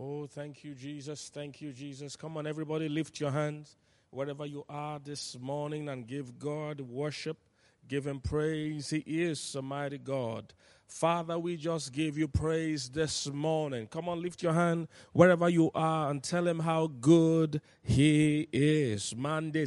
Oh, thank you, Jesus. Thank you, Jesus. Come on, everybody, lift your hands wherever you are this morning and give God worship. Give him praise. He is a mighty God. Father, we just give you praise this morning. Come on, lift your hand wherever you are and tell him how good he is. Mande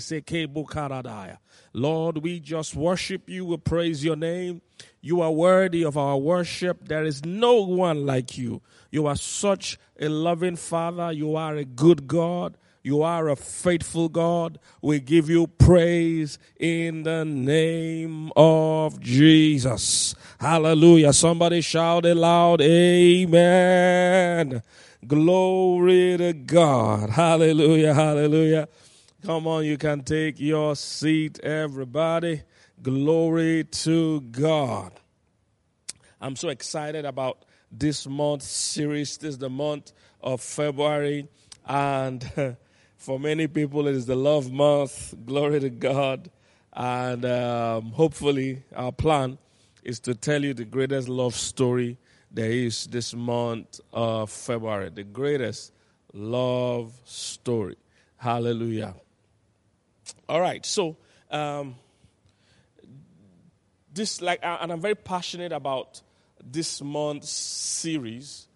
Lord, we just worship you. We praise your name. You are worthy of our worship. There is no one like you. You are such a loving Father. You are a good God. You are a faithful God. We give you praise in the name of Jesus. Hallelujah. Somebody shout it loud. Amen. Glory to God. Hallelujah. Hallelujah. Come on, you can take your seat, everybody. Glory to God. I'm so excited about this month's series. This is the month of February. And For many people, it is the love month. Glory to God. And um, hopefully, our plan is to tell you the greatest love story there is this month of February. The greatest love story. Hallelujah. All right, so um, this like, and I'm very passionate about this month's series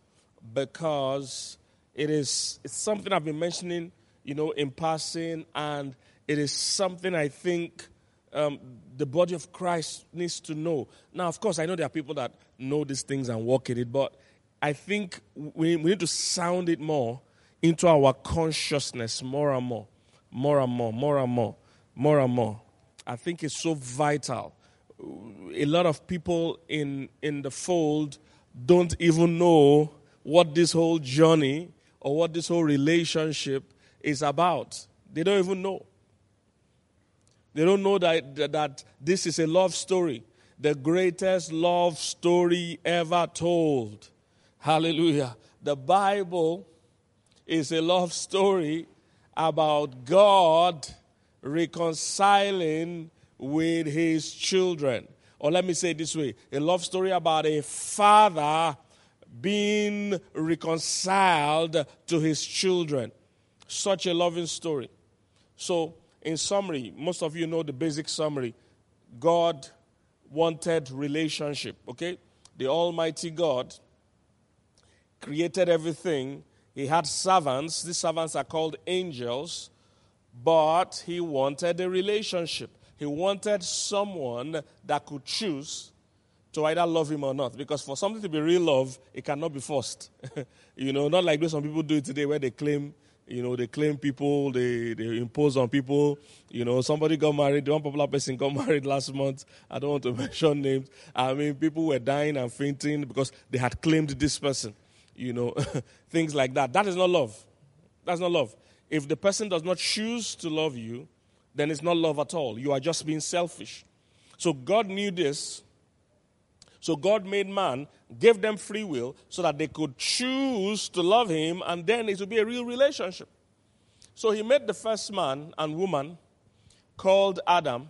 because it is it's something I've been mentioning you know, in passing, and it is something I think um, the body of Christ needs to know. Now, of course, I know there are people that know these things and walk in it, but I think we, we need to sound it more into our consciousness more and more, more and more, more and more, more and more. I think it's so vital. A lot of people in, in the fold don't even know what this whole journey or what this whole relationship is about. They don't even know. They don't know that, that this is a love story, the greatest love story ever told. Hallelujah. The Bible is a love story about God reconciling with his children. Or let me say it this way a love story about a father being reconciled to his children. Such a loving story. So, in summary, most of you know the basic summary. God wanted relationship, okay? The Almighty God created everything. He had servants. These servants are called angels, but he wanted a relationship. He wanted someone that could choose to either love him or not. Because for something to be real love, it cannot be forced. you know, not like some people do it today where they claim you know, they claim people, they, they impose on people. You know, somebody got married, one popular person got married last month. I don't want to mention names. I mean, people were dying and fainting because they had claimed this person. You know, things like that. That is not love. That's not love. If the person does not choose to love you, then it's not love at all. You are just being selfish. So God knew this. So God made man gave them free will so that they could choose to love him, and then it would be a real relationship. So he made the first man and woman called Adam.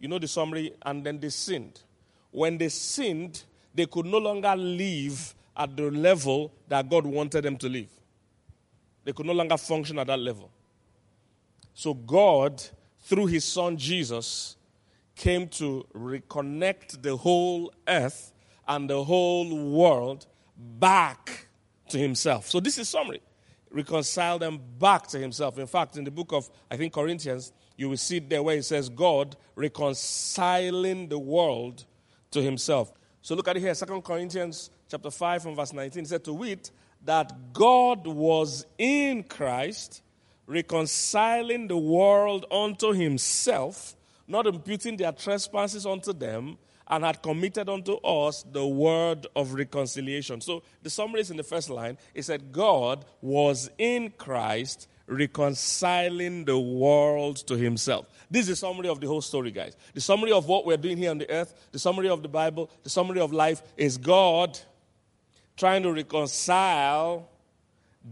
You know the summary, and then they sinned. When they sinned, they could no longer live at the level that God wanted them to live. They could no longer function at that level. So God, through his son Jesus, came to reconnect the whole earth and the whole world back to himself. So this is summary. Reconcile them back to himself. In fact, in the book of, I think, Corinthians, you will see there where it says God reconciling the world to himself. So look at it here, Second Corinthians chapter 5 from verse 19. It said to wit that God was in Christ, reconciling the world unto himself, not imputing their trespasses unto them, and had committed unto us the word of reconciliation. So the summary is in the first line. It said, God was in Christ reconciling the world to himself. This is the summary of the whole story, guys. The summary of what we're doing here on the earth, the summary of the Bible, the summary of life is God trying to reconcile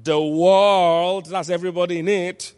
the world, that's everybody in it,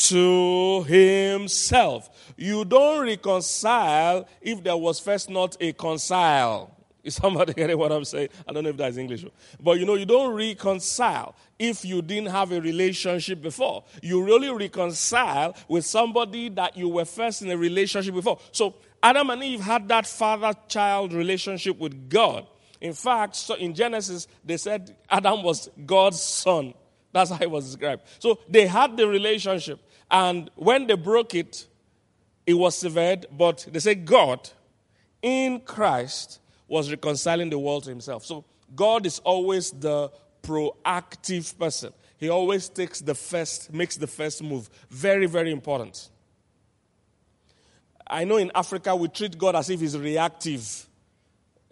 to himself. You don't reconcile if there was first not a concile. Is somebody getting what I'm saying? I don't know if that's English. But you know, you don't reconcile if you didn't have a relationship before. You really reconcile with somebody that you were first in a relationship before. So Adam and Eve had that father child relationship with God. In fact, so in Genesis, they said Adam was God's son. That's how it was described. So they had the relationship. And when they broke it, it was severed. But they say God in Christ was reconciling the world to himself. So God is always the proactive person. He always takes the first, makes the first move. Very, very important. I know in Africa we treat God as if he's reactive.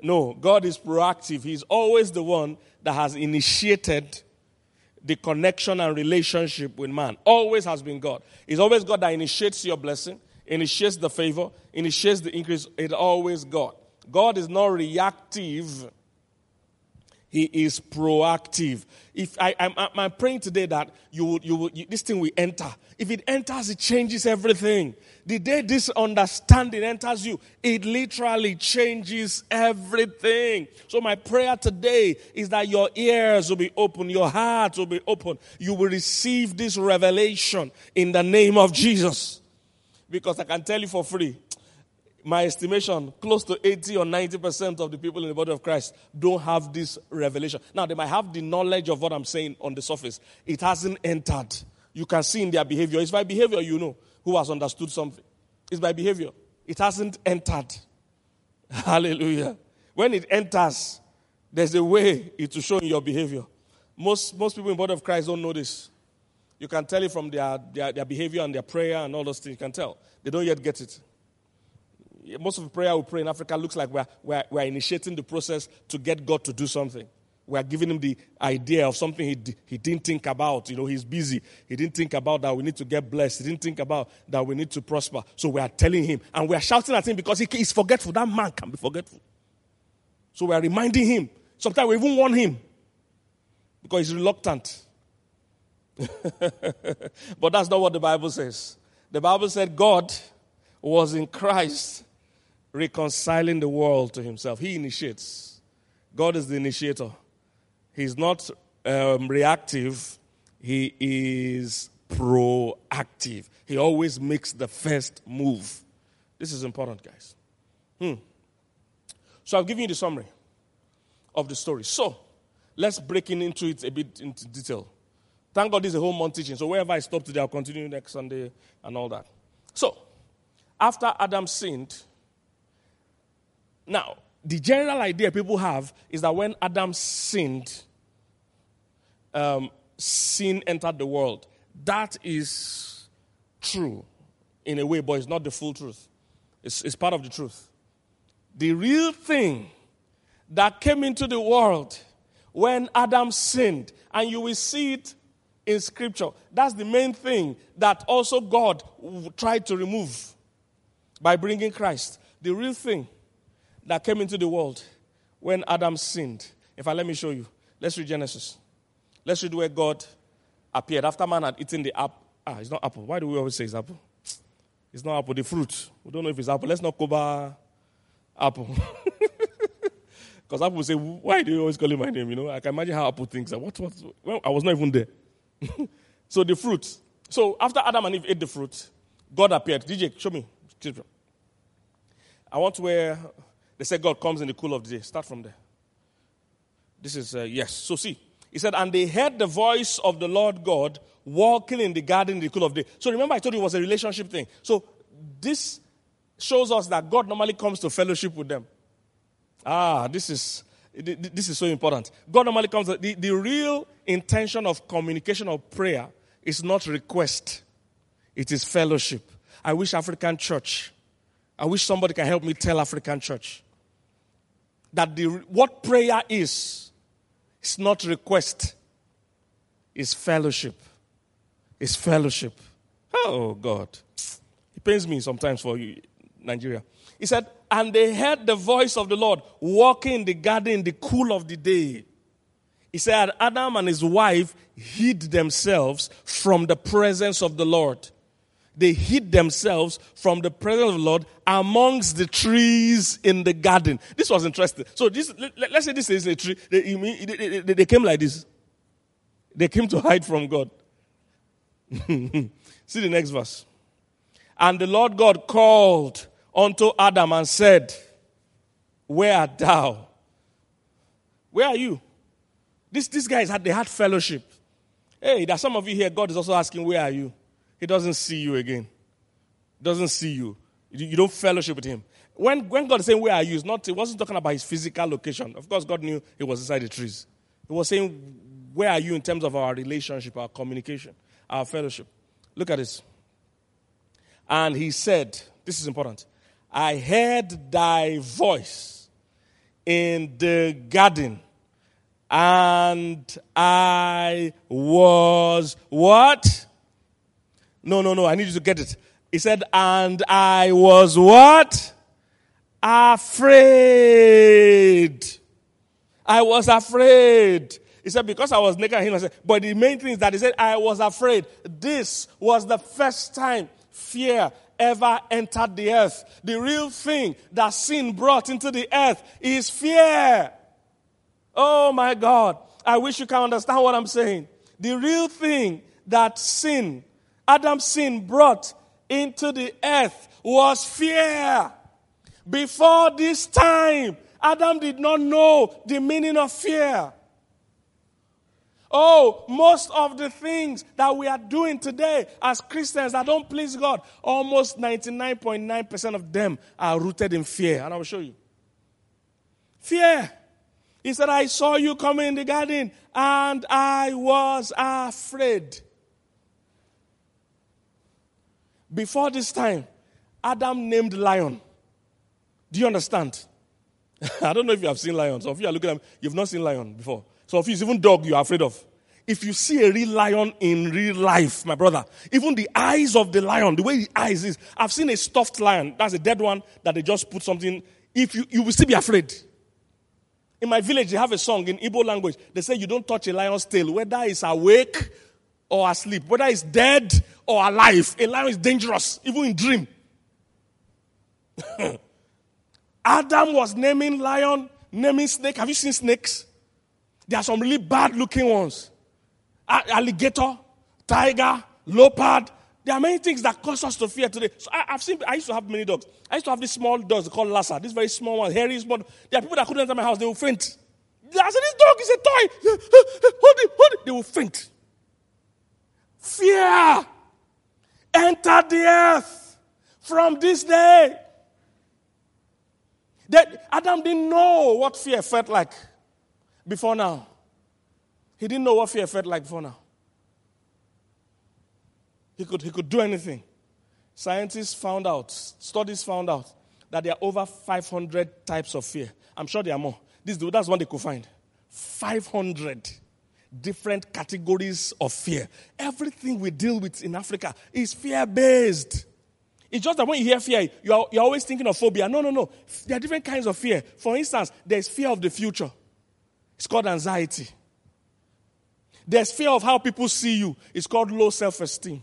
No, God is proactive. He's always the one that has initiated the connection and relationship with man. Always has been God. It's always God that initiates your blessing, initiates the favor, initiates the increase. It's always God. God is not reactive he is proactive. If I, I'm, I'm praying today that you will, you you, this thing will enter. If it enters, it changes everything. The day this understanding enters you, it literally changes everything. So my prayer today is that your ears will be open, your heart will be open. You will receive this revelation in the name of Jesus. Because I can tell you for free, my estimation, close to 80 or 90% of the people in the body of Christ don't have this revelation. Now, they might have the knowledge of what I'm saying on the surface. It hasn't entered. You can see in their behavior. It's by behavior you know who has understood something. It's by behavior. It hasn't entered. Hallelujah. When it enters, there's a way it will show in your behavior. Most, most people in the body of Christ don't know this. You can tell it from their, their, their behavior and their prayer and all those things. You can tell. They don't yet get it most of the prayer we pray in Africa looks like we're, we're, we're initiating the process to get God to do something. We're giving him the idea of something he, he didn't think about. You know, he's busy. He didn't think about that we need to get blessed. He didn't think about that we need to prosper. So we are telling him and we are shouting at him because he is forgetful. That man can be forgetful. So we are reminding him. Sometimes we even warn him because he's reluctant. but that's not what the Bible says. The Bible said God was in Christ reconciling the world to himself. He initiates. God is the initiator. He's not um, reactive, he is proactive. He always makes the first move. This is important, guys. Hmm. So I've given you the summary of the story. So let's break in into it a bit into detail. Thank God this is a whole month teaching. So wherever I stop today, I'll continue next Sunday and all that. So, after Adam sinned, now, the general idea people have is that when Adam sinned, um, sin entered the world. That is true in a way, but it's not the full truth. It's, it's part of the truth. The real thing that came into the world when Adam sinned, and you will see it in scripture. That's the main thing that also God tried to remove by bringing Christ. The real thing that came into the world when Adam sinned. In fact, let me show you. Let's read Genesis. Let's read where God appeared after man had eaten the apple. Ah, it's not apple. Why do we always say it's apple? It's not apple, the fruit. We don't know if it's apple. Let's not cover apple. Because Apple say, Why do you always call him my name? You know, I can imagine how Apple thinks. What, what? Well, I was not even there. so the fruit. So after Adam and Eve ate the fruit, God appeared. DJ, show me. I want to wear they said God comes in the cool of the day. Start from there. This is, uh, yes. So see, he said, and they heard the voice of the Lord God walking in the garden in the cool of the day. So remember, I told you it was a relationship thing. So this shows us that God normally comes to fellowship with them. Ah, this is this is so important. God normally comes. The, the real intention of communication or prayer is not request; it is fellowship. I wish African church. I wish somebody can help me tell African church that the, what prayer is, is not request, it's fellowship. It's fellowship. Oh, God. It pains me sometimes for you, Nigeria. He said, and they heard the voice of the Lord walking in the garden in the cool of the day. He said, Adam and his wife hid themselves from the presence of the Lord. They hid themselves from the presence of the Lord amongst the trees in the garden. This was interesting. So this, let, us say this is a tree. They, they, they, they came like this. They came to hide from God. See the next verse. And the Lord God called unto Adam and said, Where art thou? Where are you? This, these guys had they had fellowship. Hey, there's some of you here, God is also asking, Where are you? He doesn't see you again. Doesn't see you. You don't fellowship with him. When, when God is saying, Where are you? Not, he wasn't talking about his physical location. Of course, God knew he was inside the trees. He was saying, Where are you in terms of our relationship, our communication, our fellowship? Look at this. And he said, This is important. I heard thy voice in the garden, and I was what? No, no, no, I need you to get it. He said, and I was what? Afraid. I was afraid. He said, because I was naked, he said, but the main thing is that he said, I was afraid. This was the first time fear ever entered the earth. The real thing that sin brought into the earth is fear. Oh my God. I wish you can understand what I'm saying. The real thing that sin Adam's sin brought into the earth was fear. Before this time, Adam did not know the meaning of fear. Oh, most of the things that we are doing today as Christians that don't please God, almost 99.9% of them are rooted in fear. And I will show you. Fear. He said, I saw you coming in the garden and I was afraid. Before this time, Adam named lion. Do you understand? I don't know if you have seen lions. Some of you are looking at me, you've not seen lion before. Some of you, even dog, you are afraid of. If you see a real lion in real life, my brother, even the eyes of the lion, the way the eyes is, I've seen a stuffed lion. That's a dead one that they just put something. If you, you will still be afraid. In my village, they have a song in Igbo language. They say you don't touch a lion's tail, whether it's awake or asleep, whether it's dead or alive. A lion is dangerous, even in dream. Adam was naming lion, naming snake. Have you seen snakes? There are some really bad looking ones. Alligator, tiger, leopard. There are many things that cause us to fear today. So I, have seen, I used to have many dogs. I used to have these small dogs called Lhasa, This very small one, hairy, small. There are people that couldn't enter my house, they will faint. I said, this dog is a toy. hold it, hold it. They will faint. Fear entered the earth from this day. That Adam didn't know what fear felt like before now. He didn't know what fear felt like before now. He could, he could do anything. Scientists found out, studies found out, that there are over 500 types of fear. I'm sure there are more. This, that's one they could find. 500 different categories of fear. Everything we deal with in Africa is fear based. It's just that when you hear fear, you're, you're always thinking of phobia. No, no, no. There are different kinds of fear. For instance, there's fear of the future, it's called anxiety. There's fear of how people see you, it's called low self esteem.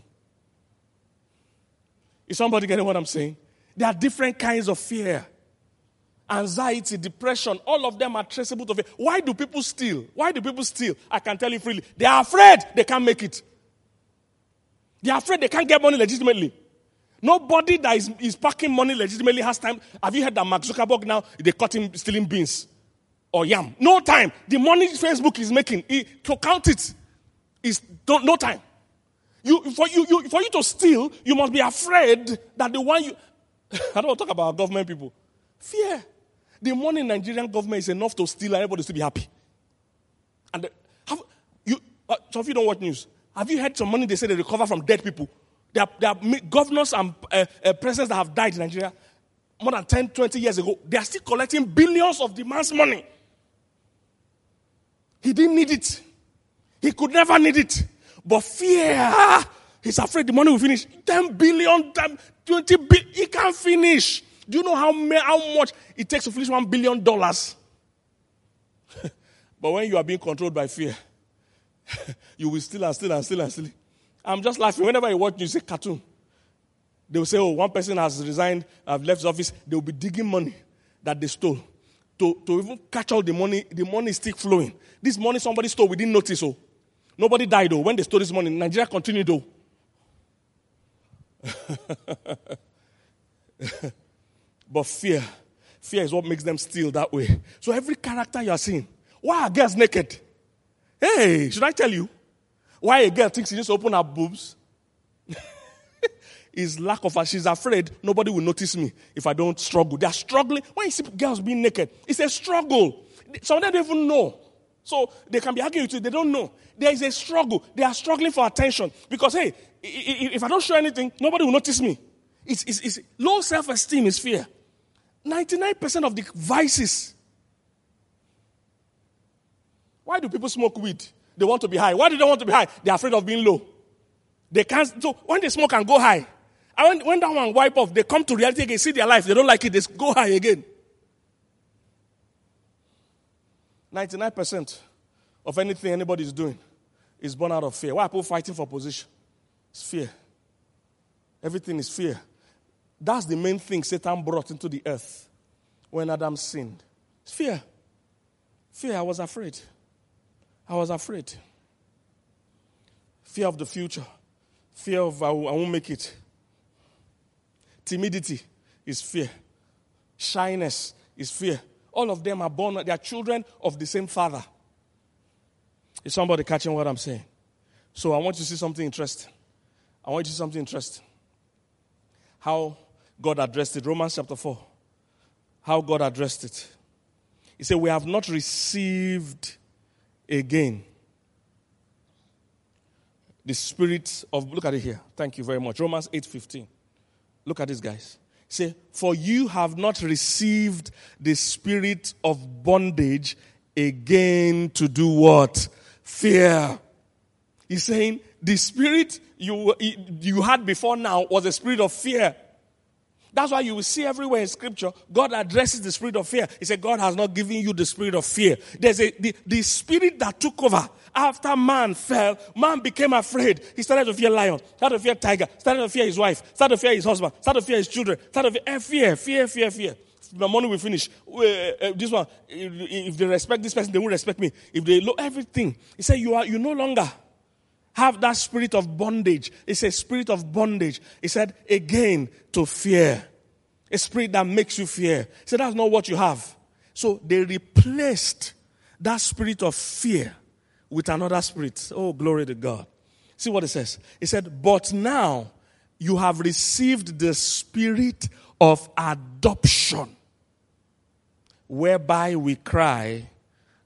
Is somebody getting what I'm saying? There are different kinds of fear anxiety, depression, all of them are traceable to fear. Why do people steal? Why do people steal? I can tell you freely. They are afraid they can't make it. They are afraid they can't get money legitimately. Nobody that is, is packing money legitimately has time. Have you heard that Mark Zuckerberg now, they caught him stealing beans or yam? No time. The money Facebook is making, to count it is no time. You, for, you, you, for you to steal, you must be afraid that the one you. I don't talk about government people. Fear. The money in Nigerian government is enough to steal and everybody to be happy. And have you, uh, some of you don't watch news. Have you heard some money they say they recover from dead people? There are, there are governors and uh, uh, presidents that have died in Nigeria more than 10, 20 years ago. They are still collecting billions of the man's money. He didn't need it. He could never need it. But fear, he's afraid the money will finish. 10 billion, 20 billion, he can't finish. Do you know how, how much it takes to finish one billion dollars? but when you are being controlled by fear, you will still and still and still and still. I'm just laughing. Whenever you watch you say cartoon, They will say, oh, one person has resigned, have left his office. They will be digging money that they stole to, to even catch all the money. The money is still flowing. This money somebody stole, we didn't notice. Oh, nobody died though. When they stole this money, Nigeria continued though. Oh. but fear, fear is what makes them steal that way. So every character you are seeing, why are girls naked? Hey, should I tell you? Why a girl thinks she needs to open her boobs? is lack of her. she's afraid nobody will notice me if I don't struggle. They are struggling. When you see girls being naked, it's a struggle. Some of them don't even know. So they can be arguing with you, they don't know. There is a struggle. They are struggling for attention. Because hey, if I don't show anything, nobody will notice me. It's, it's, it's low self-esteem is fear. 99% of the vices. Why do people smoke weed? They want to be high. Why do they want to be high? They're afraid of being low. They can't. So when they smoke and go high, and when, when that one wipe off, they come to reality again, see their life, they don't like it, they go high again. 99% of anything anybody is doing is born out of fear. Why are people fighting for position? It's fear. Everything is fear. That's the main thing Satan brought into the earth when Adam sinned. Fear. Fear, I was afraid. I was afraid. Fear of the future. Fear of I, won't make it. Timidity is fear. Shyness is fear. All of them are born, they are children of the same father. Is somebody catching what I'm saying? So I want you to see something interesting. I want you to see something interesting. How God addressed it. Romans chapter 4. How God addressed it. He said, We have not received again the spirit of look at it here. Thank you very much. Romans 8 15. Look at this, guys. Say, for you have not received the spirit of bondage again to do what? Fear. He's saying the spirit you, you had before now was a spirit of fear. That's why you will see everywhere in scripture, God addresses the spirit of fear. He said, God has not given you the spirit of fear. There's a, the, the spirit that took over after man fell, man became afraid. He started to fear lion, started to fear tiger, started to fear his wife, started to fear his husband, started to fear his children, started to fear, fear, fear, fear, fear. The morning we finish, uh, uh, this one, if they respect this person, they will respect me. If they look everything, he said, you are, you no longer have that spirit of bondage. It's a spirit of bondage. He said, again, to fear. A spirit that makes you fear. He said, that's not what you have. So they replaced that spirit of fear with another spirit. Oh, glory to God. See what it says. He said, but now you have received the spirit of adoption, whereby we cry,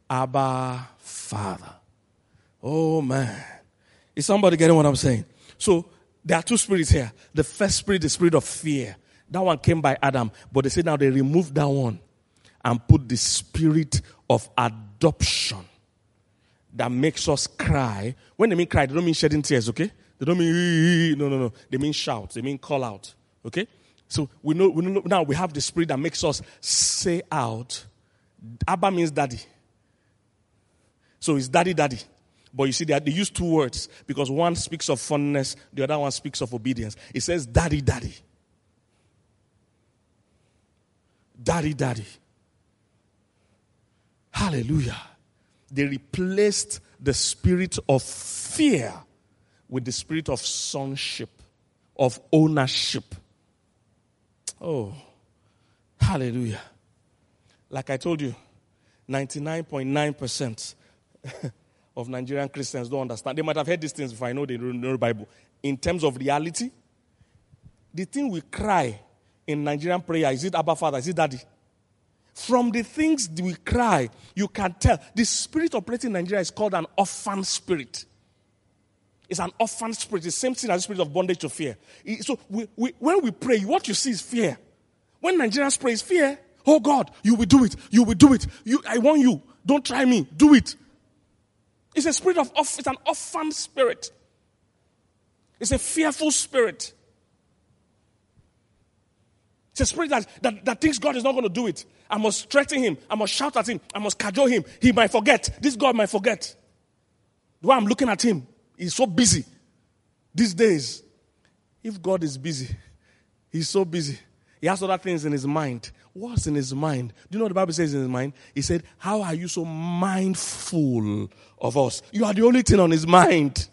Abba, Father. Oh, man. Is somebody getting what I'm saying? So there are two spirits here. The first spirit, the spirit of fear. That one came by Adam, but they say now they removed that one and put the spirit of adoption that makes us cry. When they mean cry, they don't mean shedding tears, okay? They don't mean no, no, no. They mean shout. They mean call out, okay? So we know, we know now we have the spirit that makes us say out. Abba means daddy. So it's daddy, daddy. But you see, they, they use two words because one speaks of fondness, the other one speaks of obedience. It says, Daddy, Daddy. Daddy, Daddy. Hallelujah. They replaced the spirit of fear with the spirit of sonship, of ownership. Oh, hallelujah. Like I told you, 99.9% of Nigerian Christians don't understand. They might have heard these things before I know they don't know the Bible. In terms of reality, the thing we cry in Nigerian prayer is it Abba Father? Is it Daddy? From the things we cry, you can tell. The spirit operating in Nigeria is called an orphan spirit. It's an orphan spirit. It's the same thing as the spirit of bondage to fear. So we, we, when we pray, what you see is fear. When Nigerians pray, is fear. Oh God, you will do it. You will do it. You, I want you. Don't try me. Do it. It's a spirit of, it's an orphan spirit. It's a fearful spirit. It's a spirit that, that, that thinks God is not going to do it. I must threaten him. I must shout at him. I must cajole him. He might forget. This God might forget. Why I'm looking at him, he's so busy these days. If God is busy, He's so busy. He has other things in his mind. What's in his mind? Do you know what the Bible says in his mind? He said, How are you so mindful of us? You are the only thing on his mind.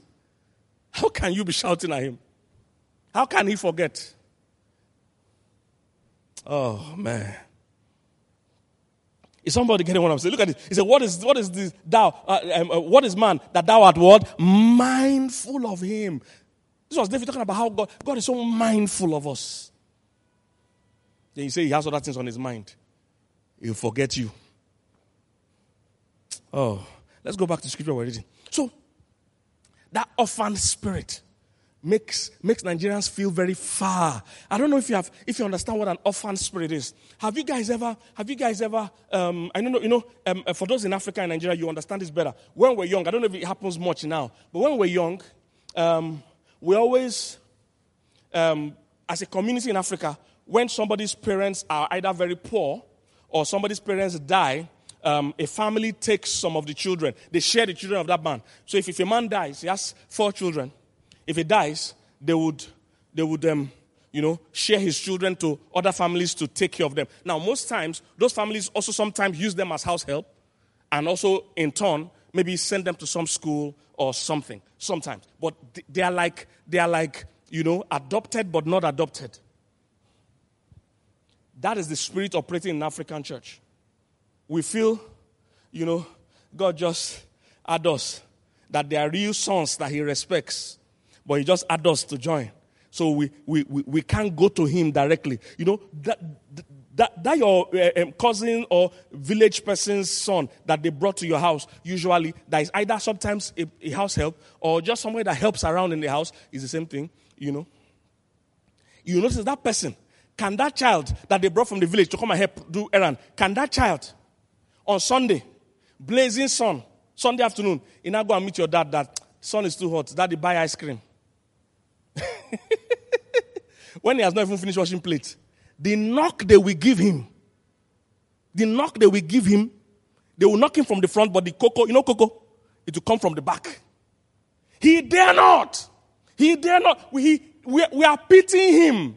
How can you be shouting at him? How can he forget? Oh, man. Is somebody getting what I'm saying? Look at this. He said, What is, what is this thou? Uh, um, uh, what is man that thou art what? Mindful of him. This was David talking about how God, God is so mindful of us. Then you say he has other things on his mind. He'll forget you. Oh, let's go back to scripture we're reading. So, that orphan spirit makes, makes Nigerians feel very far. I don't know if you have, if you understand what an orphan spirit is. Have you guys ever, have you guys ever, um, I don't know, you know, um, uh, for those in Africa and Nigeria, you understand this better. When we're young, I don't know if it happens much now, but when we're young, um, we always, um, as a community in Africa, when somebody's parents are either very poor or somebody's parents die, um, a family takes some of the children. They share the children of that man. So if, if a man dies, he has four children. If he dies, they would, they would um, you know, share his children to other families to take care of them. Now, most times, those families also sometimes use them as house help and also, in turn, maybe send them to some school or something sometimes. But they are like, they are like, you know, adopted but not adopted. That is the spirit operating in African church. We feel, you know, God just add us that they are real sons that He respects but he just us to join. So we, we, we, we can't go to him directly. You know, that, that, that your uh, um, cousin or village person's son that they brought to your house, usually, that is either sometimes a, a house help or just somebody that helps around in the house, is the same thing, you know. You notice that person, can that child that they brought from the village to come and help do errand, can that child on Sunday, blazing sun, Sunday afternoon, you now go and meet your dad that sun is too hot, daddy buy ice cream. when he has not even finished washing plates, the knock they will give him, the knock they will give him, they will knock him from the front, but the cocoa, you know, cocoa, it will come from the back. He dare not. He dare not. We, we, we are pitying him.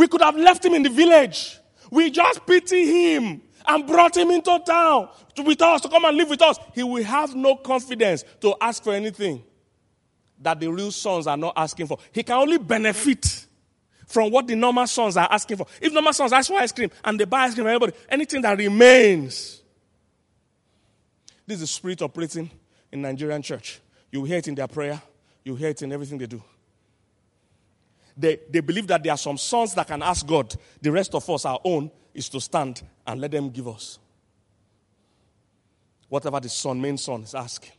We could have left him in the village. We just pity him and brought him into town to, with us to come and live with us. He will have no confidence to ask for anything that the real sons are not asking for. He can only benefit from what the normal sons are asking for. If normal sons ask for ice cream and they buy ice cream everybody, anything that remains. This is the spirit operating in Nigerian church. You hear it in their prayer, you hear it in everything they do. They, they believe that there are some sons that can ask God. The rest of us, our own, is to stand and let them give us. Whatever the son, main son, is asking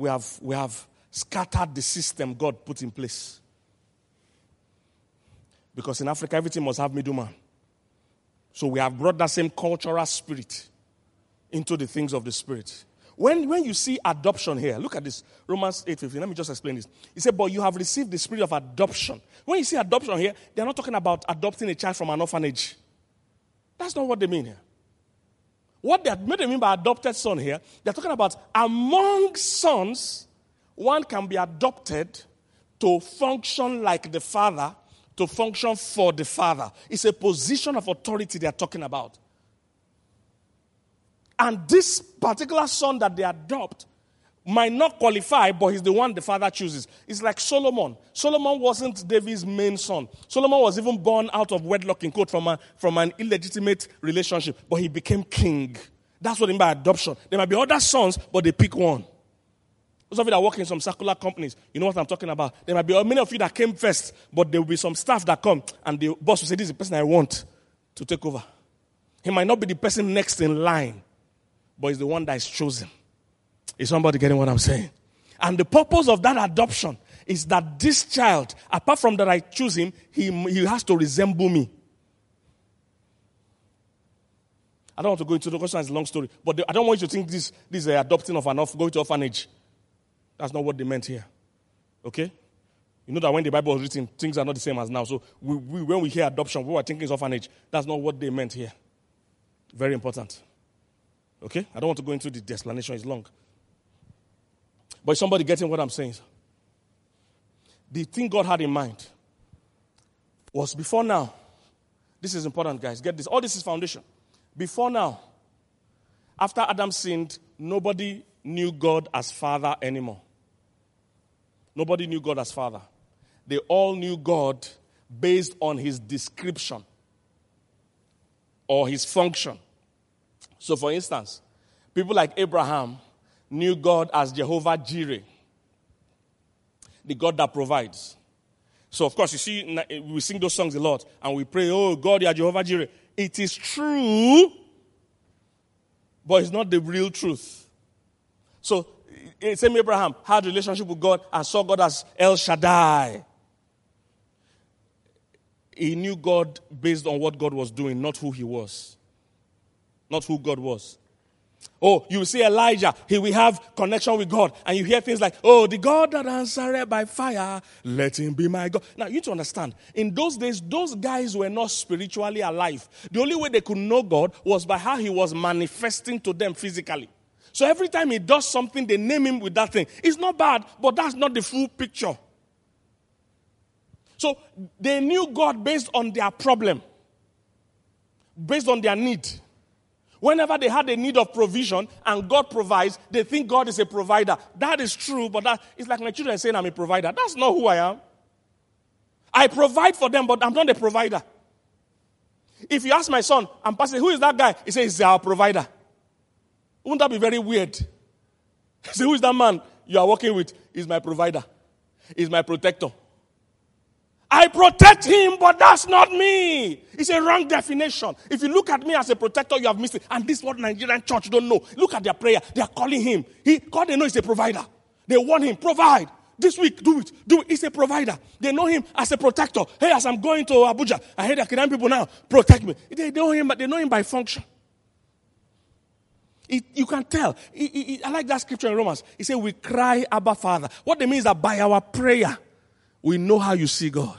we have, we have scattered the system God put in place. Because in Africa, everything must have middleman. So we have brought that same cultural spirit into the things of the spirit. When, when you see adoption here, look at this Romans 8:15. Let me just explain this. He said, But you have received the spirit of adoption. When you see adoption here, they're not talking about adopting a child from an orphanage. That's not what they mean here. What they made mean by adopted son here, they're talking about among sons, one can be adopted to function like the father, to function for the father. It's a position of authority they're talking about. And this particular son that they adopt might not qualify, but he's the one the father chooses. It's like Solomon. Solomon wasn't David's main son. Solomon was even born out of wedlock in quote from, a, from an illegitimate relationship, but he became king. That's what I mean by adoption. There might be other sons, but they pick one. Those of you that work in some circular companies, you know what I'm talking about. There might be uh, many of you that came first, but there will be some staff that come, and the boss will say, This is the person I want to take over. He might not be the person next in line, but he's the one that is chosen. Is somebody getting what I'm saying? And the purpose of that adoption is that this child, apart from that I choose him, he, he has to resemble me. I don't want to go into the question, it's a long story. But the, I don't want you to think this, this is adopting of an off, going to orphanage. That's not what they meant here. Okay? You know that when the Bible was written, things are not the same as now. So we, we, when we hear adoption, we are thinking it's orphanage. That's not what they meant here. Very important. Okay? I don't want to go into the explanation, it's long. But somebody getting what I'm saying? The thing God had in mind was before now. This is important, guys. Get this. All this is foundation. Before now, after Adam sinned, nobody knew God as Father anymore. Nobody knew God as Father. They all knew God based on his description or his function. So, for instance, people like Abraham knew God as Jehovah Jireh, the God that provides. So, of course, you see, eh, we sing those songs a lot and we pray, Oh, God, you are Jehovah Jireh. It is true, but it's not the real truth. So, eh, eh, same Abraham had relationship with God and saw God as El Shaddai. He knew God based on what God was doing, not who he was. Not who God was. Oh, you see Elijah, he will have connection with God, and you hear things like, Oh, the God that answered by fire, let him be my God. Now, you need to understand, in those days, those guys were not spiritually alive. The only way they could know God was by how he was manifesting to them physically. So every time he does something, they name him with that thing. It's not bad, but that's not the full picture. So they knew God based on their problem, based on their need. Whenever they had a need of provision and God provides, they think God is a provider. That is true, but that, it's like my children saying I'm a provider. That's not who I am. I provide for them, but I'm not a provider. If you ask my son, I'm passing, who is that guy? He says, he's our provider. Wouldn't that be very weird? He says, who is that man you are working with? He's my provider. He's my protector. I protect him, but that's not me. It's a wrong definition. If you look at me as a protector, you have missed it. And this is what Nigerian church don't know. Look at their prayer. They are calling him. He, God, they know he's a provider. They want him, provide. This week, do it. Do it. He's a provider. They know him as a protector. Hey, as I'm going to Abuja, I hear the Kenyan people now, protect me. They know him, but they know him by function. It, you can tell. It, it, I like that scripture in Romans. He said, We cry, Abba Father. What they mean is that by our prayer, we know how you see God.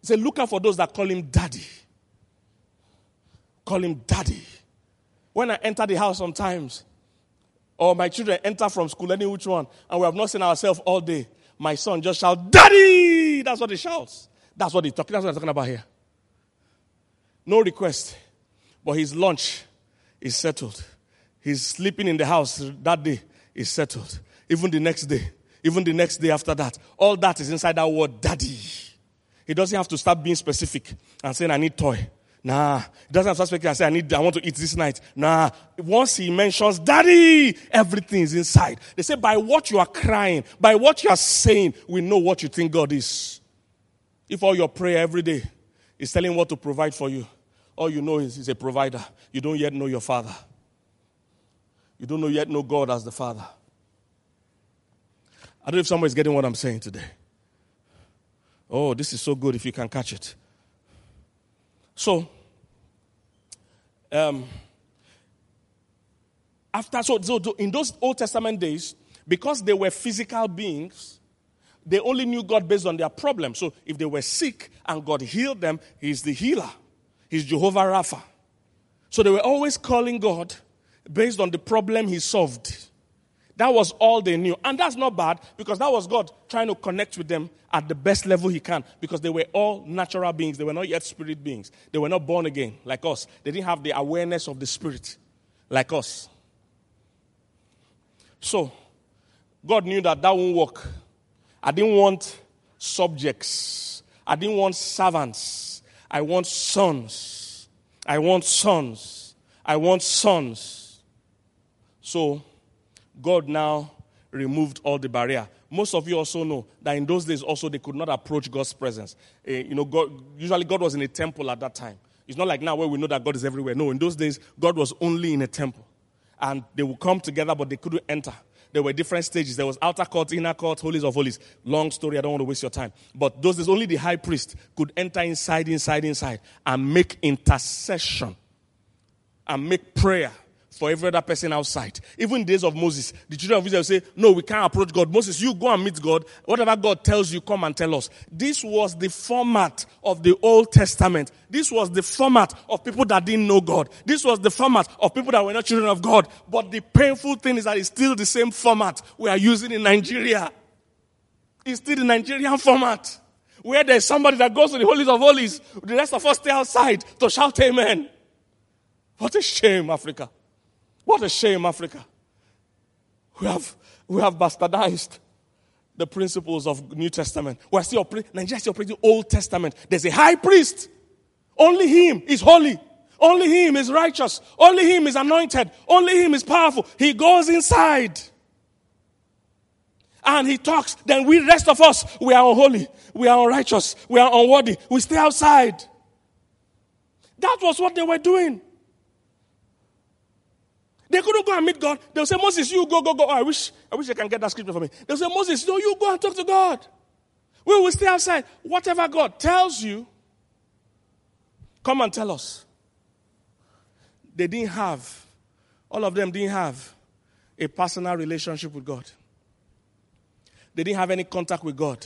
He said, Look out for those that call him daddy. Call him daddy. When I enter the house sometimes, or my children enter from school, any which one, and we have not seen ourselves all day, my son just shouts, Daddy! That's what he shouts. That's what he's talking, that's what I'm talking about here. No request. But his lunch is settled. He's sleeping in the house that day is settled. Even the next day even the next day after that. All that is inside that word, daddy. He doesn't have to start being specific and saying, I need toy. Nah. He doesn't have to start and say, I need, I want to eat this night. Nah. Once he mentions daddy, everything is inside. They say, by what you are crying, by what you are saying, we know what you think God is. If all your prayer every day is telling what to provide for you, all you know is he's a provider. You don't yet know your father. You don't know yet know God as the father. I don't know if someone is getting what I'm saying today. Oh, this is so good if you can catch it. So, um, after so, so in those Old Testament days, because they were physical beings, they only knew God based on their problem. So if they were sick and God healed them, He's the healer. He's Jehovah Rapha. So they were always calling God based on the problem He solved. That was all they knew. And that's not bad because that was God trying to connect with them at the best level He can because they were all natural beings. They were not yet spirit beings. They were not born again like us. They didn't have the awareness of the Spirit like us. So, God knew that that won't work. I didn't want subjects, I didn't want servants. I want sons. I want sons. I want sons. So, God now removed all the barrier. Most of you also know that in those days also they could not approach God's presence. Uh, you know, God, usually God was in a temple at that time. It's not like now where we know that God is everywhere. No, in those days God was only in a temple, and they would come together, but they couldn't enter. There were different stages. There was outer court, inner court, holies of holies. Long story. I don't want to waste your time. But those days only the high priest could enter inside, inside, inside, and make intercession and make prayer for every other person outside. Even days of Moses, the children of Israel say, No, we can't approach God. Moses, you go and meet God. Whatever God tells you, come and tell us. This was the format of the Old Testament. This was the format of people that didn't know God. This was the format of people that were not children of God. But the painful thing is that it's still the same format we are using in Nigeria. It's still the Nigerian format. where there's somebody that goes to the holies of holies, the rest of us stay outside to shout amen. What a shame, Africa. What a shame, Africa. We have, we have bastardized the principles of New Testament. We're still operating, Nigeria still operating Old Testament. There's a high priest. Only him is holy. Only him is righteous. Only him is anointed. Only him is powerful. He goes inside and he talks. Then we, rest of us, we are unholy. We are unrighteous. We are unworthy. We stay outside. That was what they were doing. They couldn't go and meet God. They'll say, Moses, you go, go, go. Oh, I wish, I wish I can get that scripture for me. They'll say, Moses, no, you go and talk to God. We will stay outside. Whatever God tells you, come and tell us. They didn't have, all of them didn't have a personal relationship with God. They didn't have any contact with God.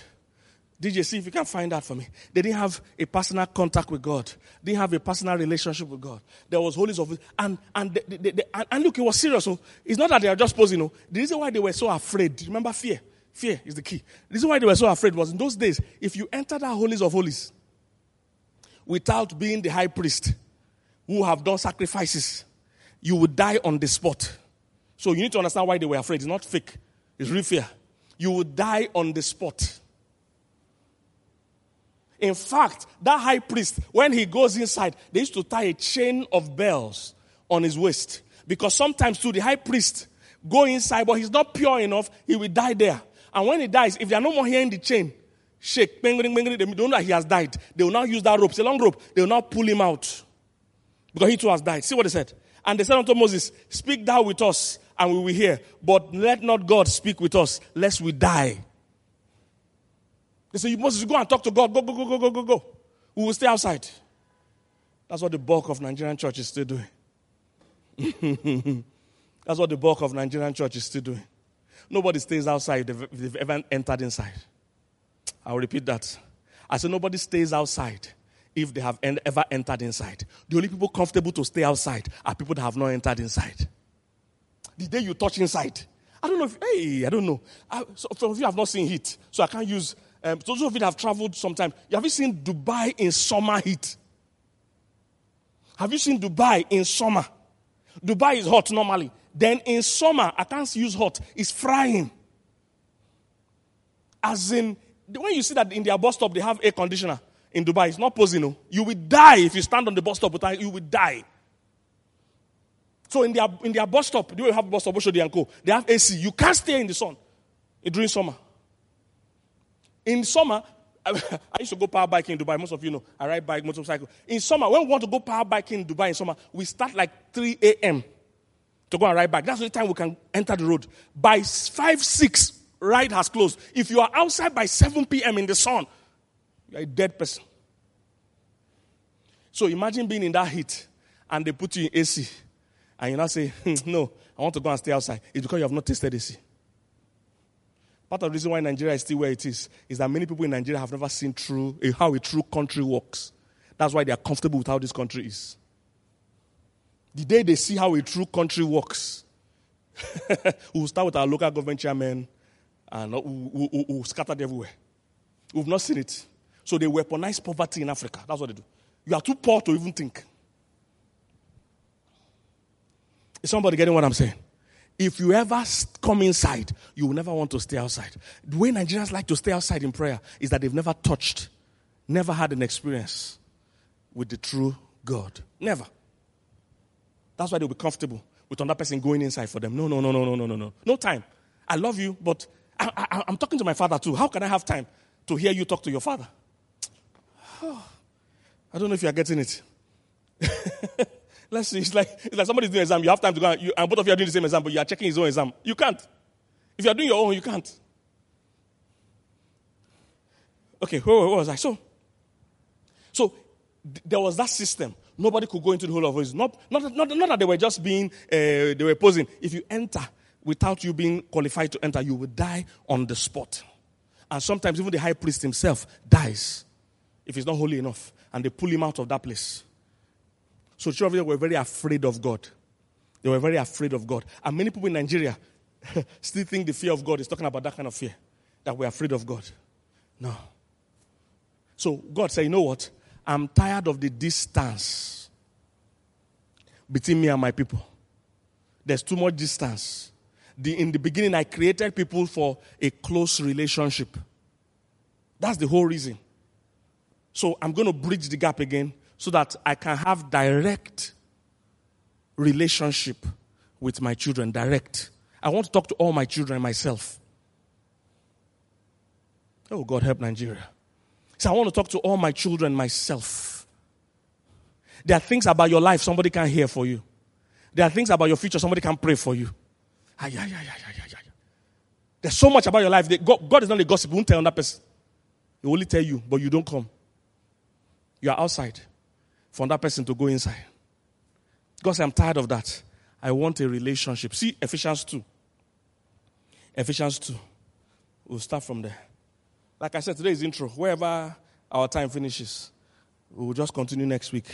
DJ, see if you can find that for me. They didn't have a personal contact with God. They didn't have a personal relationship with God. There was holies of and and, they, they, they, and, and look, it was serious. So it's not that they are just posing. You know, the reason why they were so afraid. Remember, fear. Fear is the key. The reason why they were so afraid was in those days, if you enter that holies of holies without being the high priest who have done sacrifices, you would die on the spot. So you need to understand why they were afraid. It's not fake. It's real fear. You would die on the spot. In fact, that high priest, when he goes inside, they used to tie a chain of bells on his waist. Because sometimes, too, the high priest go inside, but he's not pure enough, he will die there. And when he dies, if they are no more hearing the chain, shake, bang, bang, they don't know that he has died. They will now use that rope, it's a long rope, they will now pull him out. Because he too has died. See what they said? And they said unto Moses, Speak thou with us, and we will hear. But let not God speak with us, lest we die. They say, Moses, go and talk to God. Go, go, go, go, go, go, go. We will stay outside. That's what the bulk of Nigerian church is still doing. That's what the bulk of Nigerian church is still doing. Nobody stays outside if they've ever entered inside. I'll repeat that. I said, nobody stays outside if they have ever entered inside. The only people comfortable to stay outside are people that have not entered inside. The day you touch inside, I don't know if, hey, I don't know. I, so some of you have not seen heat, so I can't use um, those of you that have traveled sometime, have you seen Dubai in summer heat? Have you seen Dubai in summer? Dubai is hot normally. Then in summer, I can't use hot, it's frying. As in, when you see that in their bus stop they have air conditioner in Dubai, it's not posing. No. You will die if you stand on the bus stop without you will die. So in their in their bus stop, do you have bus stop? They have AC. You can't stay in the sun during summer. In summer, I used to go power biking in Dubai. Most of you know I ride bike, motorcycle. In summer, when we want to go power biking in Dubai in summer, we start like 3 a.m. to go and ride bike. That's the time we can enter the road. By 5, 6, ride has closed. If you are outside by 7 p.m. in the sun, you're a dead person. So imagine being in that heat and they put you in AC and you now say, hmm, No, I want to go and stay outside. It's because you have not tasted AC. Part of the reason why Nigeria is still where it is is that many people in Nigeria have never seen true, eh, how a true country works. That's why they are comfortable with how this country is. The day they see how a true country works, we'll start with our local government chairman and uh, we'll, we'll, we'll scattered everywhere. We've not seen it. So they weaponize poverty in Africa. That's what they do. You are too poor to even think. Is somebody getting what I'm saying? If you ever come inside, you will never want to stay outside. The way Nigerians like to stay outside in prayer is that they've never touched, never had an experience with the true God. Never. That's why they'll be comfortable with another person going inside for them. No, no, no, no, no, no, no, no. No time. I love you, but I, I'm talking to my father too. How can I have time to hear you talk to your father? I don't know if you are getting it. Let's see. It's like, it's like somebody's doing an exam. You have time to go and, you, and both of you are doing the same exam, but you are checking his own exam. You can't. If you are doing your own, you can't. Okay, where, where was I? So, so th- there was that system. Nobody could go into the holy of holies. Not, not, not, not that they were just being, uh, they were posing. If you enter without you being qualified to enter, you will die on the spot. And sometimes even the high priest himself dies if he's not holy enough. And they pull him out of that place. So children were very afraid of God. They were very afraid of God. And many people in Nigeria still think the fear of God is talking about that kind of fear, that we're afraid of God. No. So God said, You know what? I'm tired of the distance between me and my people. There's too much distance. The, in the beginning, I created people for a close relationship. That's the whole reason. So I'm going to bridge the gap again so that I can have direct relationship with my children. Direct. I want to talk to all my children myself. Oh, God help Nigeria. So I want to talk to all my children myself. There are things about your life somebody can hear for you. There are things about your future somebody can pray for you. Ay, ay, ay. There's so much about your life. God, God is not a gossip. He won't tell another person. He only tell you, but you don't come. You are outside for that person to go inside. Because I'm tired of that. I want a relationship. See Ephesians 2. Ephesians 2. We'll start from there. Like I said, today is intro. Wherever our time finishes, we'll just continue next week.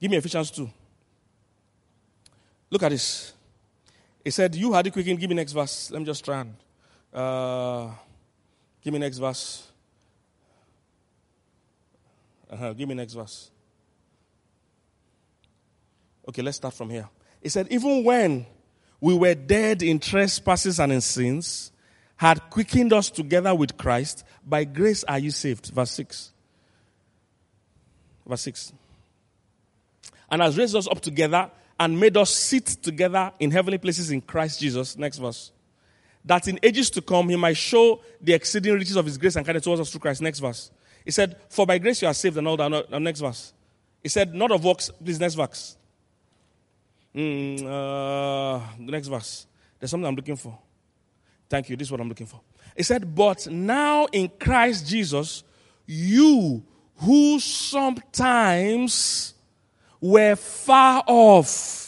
Give me Ephesians 2. Look at this. He said, You had it quick. Give me next verse. Let me just try and. Uh, give me next verse. Uh-huh. Give me next verse. Okay, let's start from here. He said, Even when we were dead in trespasses and in sins, had quickened us together with Christ, by grace are you saved. Verse 6. Verse 6. And has raised us up together and made us sit together in heavenly places in Christ Jesus. Next verse. That in ages to come he might show the exceeding riches of his grace and kindness towards us through Christ. Next verse. He said, For by grace you are saved and all that. next verse. He said, Not of works. Please, next verse. Mm, uh, next verse. There's something I'm looking for. Thank you. This is what I'm looking for. He said, But now in Christ Jesus, you who sometimes were far off.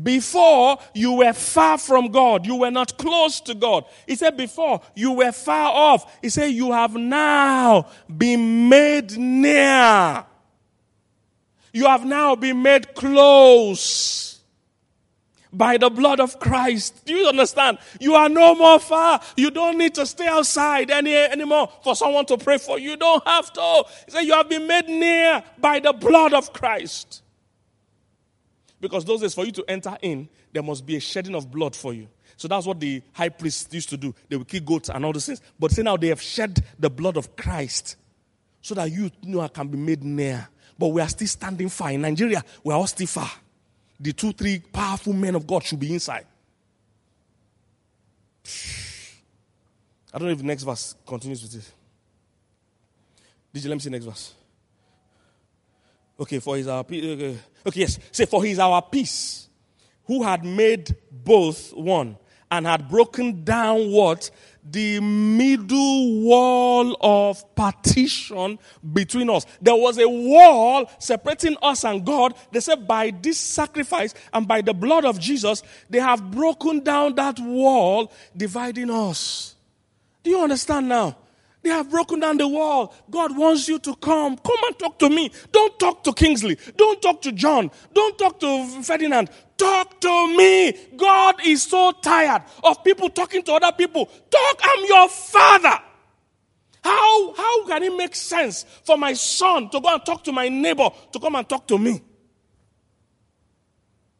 Before you were far from God, you were not close to God. He said, Before you were far off. He said, You have now been made near. You have now been made close by the blood of Christ. Do you understand? You are no more far. You don't need to stay outside any, anymore for someone to pray for you. You don't have to. He said, You have been made near by the blood of Christ. Because those days, for you to enter in, there must be a shedding of blood for you. So that's what the high priests used to do. They would kill goats and all those things. But say now they have shed the blood of Christ so that you, you know can be made near. But we are still standing far. In Nigeria, we are all still far. The two, three powerful men of God should be inside. I don't know if the next verse continues with this. Did you let me see next verse? Okay, for his our peace. Okay. okay, yes. Say, for he is our peace, who had made both one and had broken down what? The middle wall of partition between us. There was a wall separating us and God. They said, by this sacrifice and by the blood of Jesus, they have broken down that wall dividing us. Do you understand now? They have broken down the wall. God wants you to come. Come and talk to me. Don't talk to Kingsley. Don't talk to John. Don't talk to Ferdinand. Talk to me. God is so tired of people talking to other people. Talk, I'm your father. How, how can it make sense for my son to go and talk to my neighbor to come and talk to me?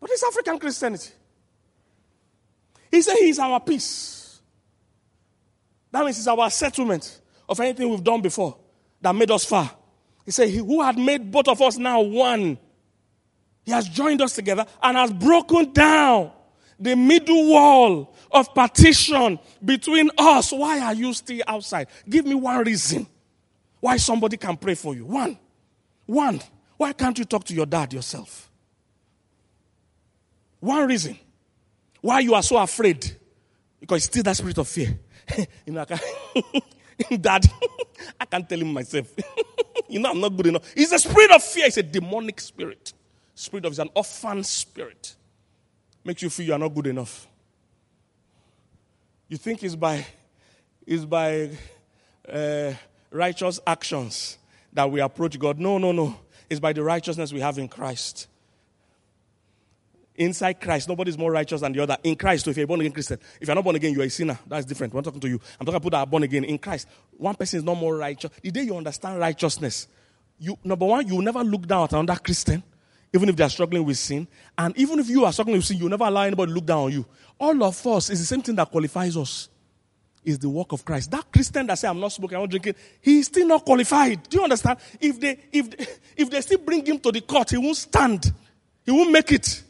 But it's African Christianity. He said he's our peace. That means it's our settlement of anything we've done before that made us far. He said, Who had made both of us now one? He has joined us together and has broken down the middle wall of partition between us. Why are you still outside? Give me one reason why somebody can pray for you. One. One. Why can't you talk to your dad yourself? One reason why you are so afraid. Because it's still that spirit of fear. you know, Dad, I can't tell him myself. you know, I'm not good enough. It's a spirit of fear. It's a demonic spirit. Spirit of it's an orphan spirit. Makes you feel you are not good enough. You think it's by, it's by uh, righteous actions that we approach God. No, no, no. It's by the righteousness we have in Christ. Inside Christ, nobody is more righteous than the other. In Christ, if you're born again Christian, if you're not born again, you're a sinner. That's different. I'm talking to you. I'm talking about that are born again. In Christ, one person is not more righteous. The day you understand righteousness, you number one, you will never look down at another Christian, even if they are struggling with sin. And even if you are struggling with sin, you never allow anybody to look down on you. All of us is the same thing that qualifies us. Is the work of Christ. That Christian that say I'm not smoking, I'm not drinking, he's still not qualified. Do you understand? If they if they, if they still bring him to the court, he won't stand. He won't make it.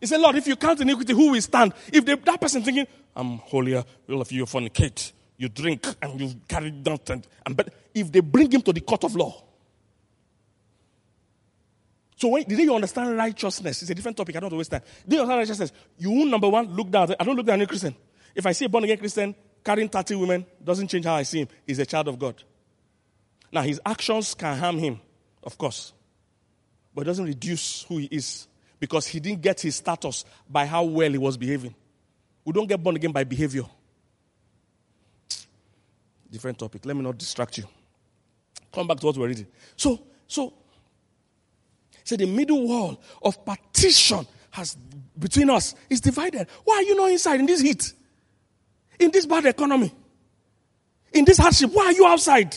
He said, Lord, if you count iniquity, who will stand? If they, that person thinking, I'm holier, all of you fornicate, you drink, and you carry down, and, and but if they bring him to the court of law. So when, did you understand righteousness? It's a different topic. I don't waste time. Did you understand righteousness? You number one, look down. I don't look down on a Christian. If I see a born again Christian carrying 30 women, doesn't change how I see him. He's a child of God. Now, his actions can harm him, of course, but it doesn't reduce who he is because he didn't get his status by how well he was behaving. We don't get born again by behavior. Different topic. Let me not distract you. Come back to what we're reading. So, so, so the middle wall of partition has between us is divided. Why are you not inside in this heat? In this bad economy? In this hardship? Why are you outside?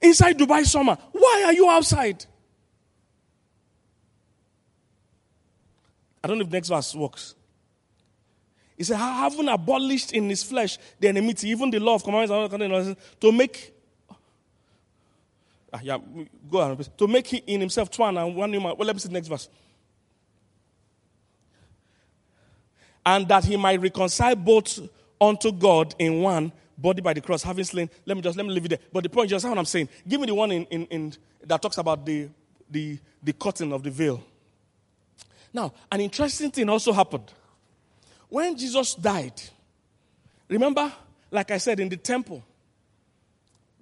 Inside Dubai summer. Why are you outside? I don't know if next verse works. He said, having abolished in his flesh the enmity, even the law of commandments, to make ah, yeah, go on. To make in himself two and one human. Well, let me see the next verse. And that he might reconcile both unto God in one body by the cross, having slain. Let me just let me leave it there. But the point, just what I'm saying. Give me the one in, in, in that talks about the the the cutting of the veil. Now, an interesting thing also happened. When Jesus died, remember, like I said, in the temple,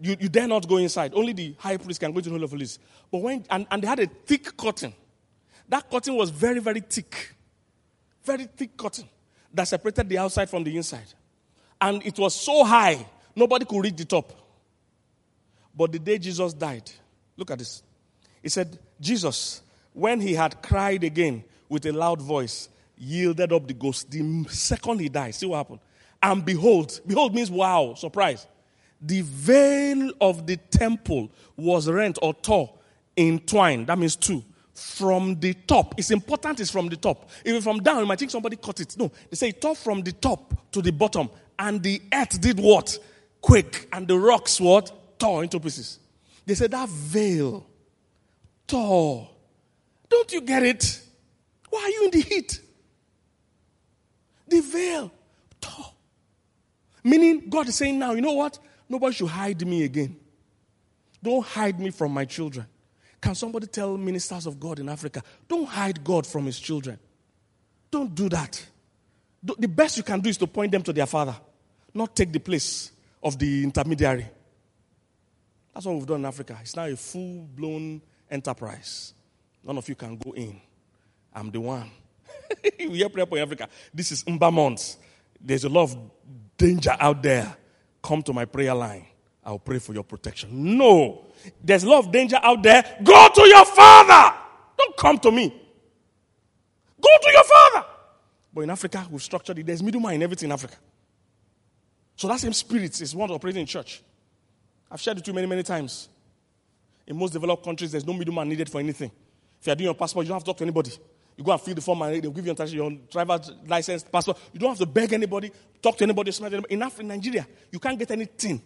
you, you dare not go inside. Only the high priest can go to the Holy of Holies. But when, and, and they had a thick curtain. That curtain was very, very thick. Very thick curtain that separated the outside from the inside. And it was so high, nobody could reach the top. But the day Jesus died, look at this. He said, Jesus, when he had cried again, with a loud voice, yielded up the ghost. The second he died, see what happened? And behold, behold means wow, surprise. The veil of the temple was rent or tore in twine. That means two. From the top. It's important it's from the top. Even from down, you might think somebody cut it. No, they say it tore from the top to the bottom. And the earth did what? Quake. And the rocks what? Tore into pieces. They said that veil tore. Don't you get it? Why are you in the heat? The veil tore. Meaning, God is saying now, you know what? Nobody should hide me again. Don't hide me from my children. Can somebody tell ministers of God in Africa, don't hide God from his children? Don't do that. The best you can do is to point them to their father, not take the place of the intermediary. That's what we've done in Africa. It's now a full blown enterprise. None of you can go in. I'm the one. we hear prayer for Africa. This is Mbamont. There's a lot of danger out there. Come to my prayer line. I'll pray for your protection. No. There's a lot of danger out there. Go to your father. Don't come to me. Go to your father. But in Africa, we've structured it. There's middleman in everything in Africa. So that same spirit is one operating in church. I've shared it you many, many times. In most developed countries, there's no middleman needed for anything. If you're doing your passport, you don't have to talk to anybody. You go and fill the form and they'll give you your driver's license, passport. You don't have to beg anybody, talk to anybody, smash anybody. Enough in Nigeria, you can't get anything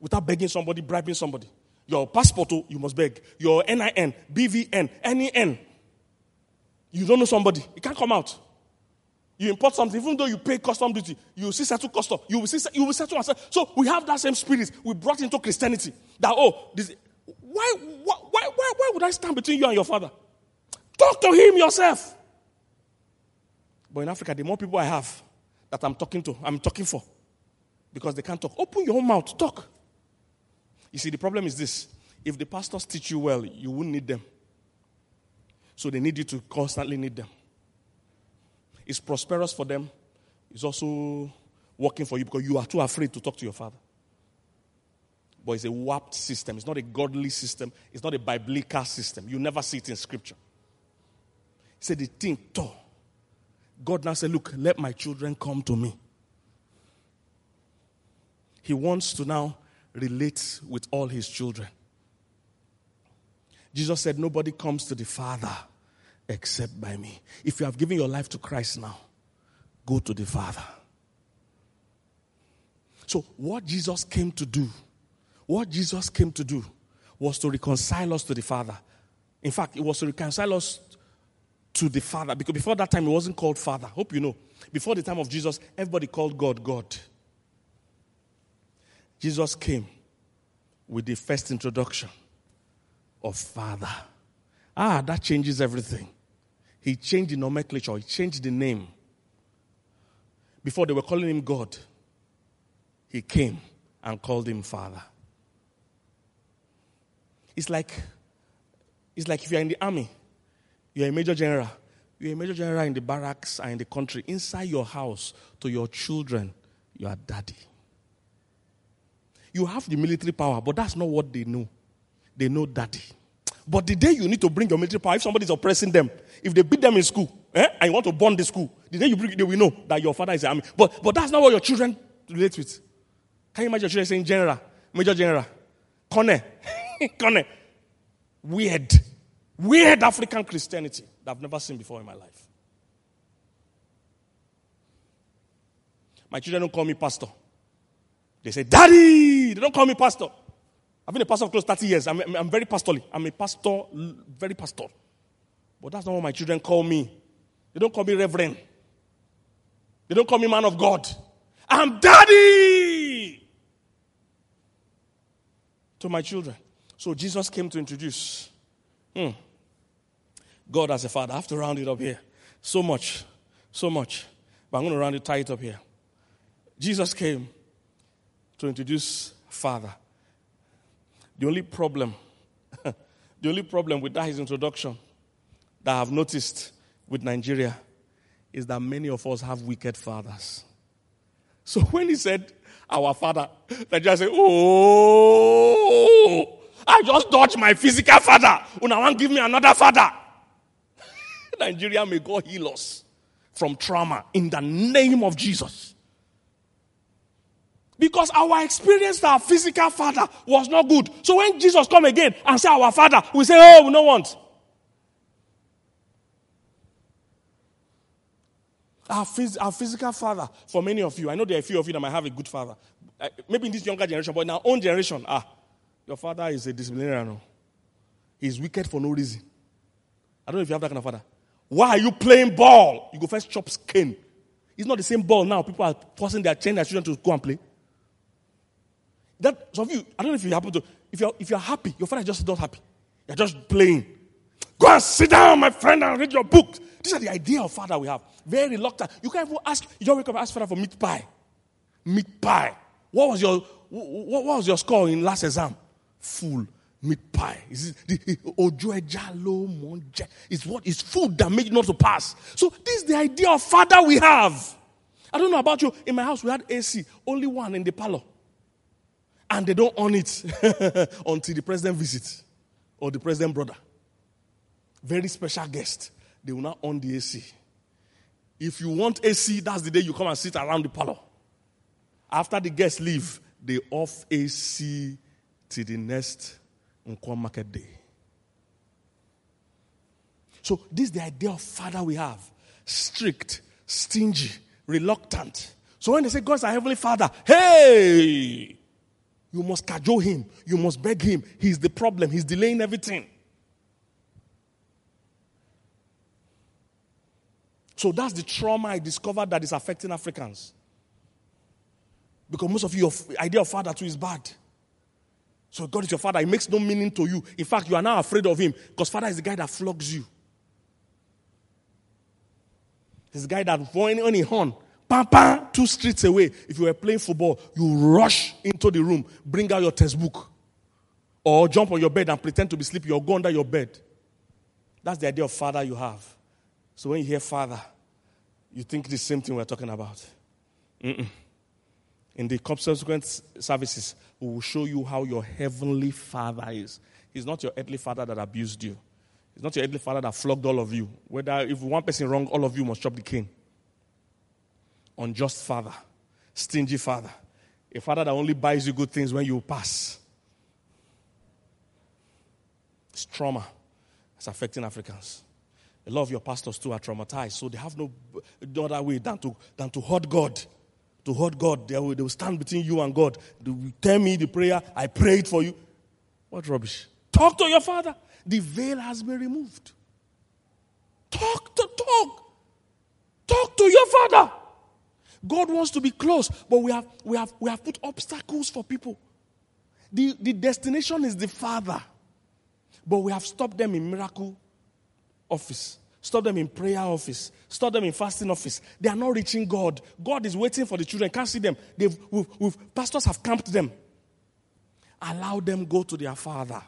without begging somebody, bribing somebody. Your passport, oh, you must beg. Your NIN, BVN, NEN. You don't know somebody, it can't come out. You import something, even though you pay custom duty, you will see settle custom. You will see you will settle yourself. So we have that same spirit we brought into Christianity. That oh, this, why why why why would I stand between you and your father? Talk to him yourself. But in Africa, the more people I have that I'm talking to, I'm talking for. Because they can't talk. Open your own mouth, talk. You see, the problem is this if the pastors teach you well, you won't need them. So they need you to constantly need them. It's prosperous for them, it's also working for you because you are too afraid to talk to your father. But it's a warped system. It's not a godly system. It's not a biblical system. You never see it in scripture. Said the thing tore. God now said, Look, let my children come to me. He wants to now relate with all his children. Jesus said, Nobody comes to the Father except by me. If you have given your life to Christ now, go to the Father. So, what Jesus came to do, what Jesus came to do was to reconcile us to the Father. In fact, it was to reconcile us to the Father because before that time it wasn't called Father. Hope you know. Before the time of Jesus, everybody called God God. Jesus came with the first introduction of Father. Ah, that changes everything. He changed the nomenclature, he changed the name. Before they were calling him God, he came and called him Father. It's like, it's like if you're in the army, you're a major general. You're a major general in the barracks and in the country. Inside your house, to your children, you are daddy. You have the military power, but that's not what they know. They know daddy. But the day you need to bring your military power, if somebody is oppressing them, if they beat them in school, eh, and you want to burn the school, the day you bring it, they will know that your father is army. But, but that's not what your children relate with. Can you imagine your children saying general, major general, Kone, Kone? Weird. Weird African Christianity that I've never seen before in my life. My children don't call me pastor. They say, Daddy! They don't call me pastor. I've been a pastor for close 30 years. I'm, I'm very pastorly. I'm a pastor, very pastor. But that's not what my children call me. They don't call me reverend. They don't call me man of God. I'm daddy to my children. So Jesus came to introduce hmm, God as a father. I have to round it up here. So much, so much. But I'm going to round it tight up here. Jesus came to introduce Father. The only problem, the only problem with that his introduction that I've noticed with Nigeria is that many of us have wicked fathers. So when he said our father, Nigeria said, Oh, I just dodged my physical father. Una want give me another father. Nigeria may God heal us from trauma in the name of Jesus. Because our experience our physical father was not good. So when Jesus come again and say our father, we say, oh, we don't want. Our, phys- our physical father, for many of you, I know there are a few of you that might have a good father. Uh, maybe in this younger generation, but in our own generation, ah, your father is a disciplinarian. He's wicked for no reason. I don't know if you have that kind of father. Why are you playing ball? You go first chop skin. It's not the same ball now. People are forcing their chain their children to go and play. That some of you, I don't know if you happen to, if you're if you're happy, your father is just not happy. You're just playing. Go and sit down, my friend, and read your book. These are the idea of father we have. Very reluctant. You can't even ask, you don't wake up and ask father for meat pie. Meat pie. What was your what, what was your score in last exam? Full meat pie. Is It's what is food that you not to pass. So this is the idea of father we have. I don't know about you. In my house, we had AC, only one in the parlor and they don't own it until the president visits or the president brother. Very special guest. They will not own the AC. If you want AC, that's the day you come and sit around the parlor. After the guests leave, they off AC till the next Nkwo market day. So this is the idea of father we have. Strict, stingy, reluctant. So when they say God's our heavenly father, hey, you must cajole him. You must beg him. He's the problem. He's delaying everything. So that's the trauma I discovered that is affecting Africans. Because most of you, your idea of father too is bad. So God is your father. It makes no meaning to you. In fact, you are now afraid of him because father is the guy that flogs you. He's the guy that when he horn, Papa, two streets away, if you were playing football, you rush into the room, bring out your textbook, or jump on your bed and pretend to be sleeping, or go under your bed. That's the idea of father you have. So when you hear father, you think the same thing we're talking about. Mm-mm. In the subsequent services, we will show you how your heavenly father is. He's not your earthly father that abused you. It's not your earthly father that flogged all of you. Whether if one person wrong, all of you must chop the king. Unjust father, stingy father, a father that only buys you good things when you pass. It's trauma. It's affecting Africans. A lot of your pastors too are traumatized, so they have no, no other way than to, than to hurt God. To hurt God. They will, they will stand between you and God. They will tell me the prayer, I prayed for you. What rubbish? Talk to your father. The veil has been removed. Talk to talk. Talk to your father. God wants to be close, but we have we have we have put obstacles for people. The, the destination is the Father. But we have stopped them in miracle office, stop them in prayer office, stop them in fasting office. They are not reaching God. God is waiting for the children. Can't see them. They've, we've, we've, pastors have camped them. Allow them go to their father.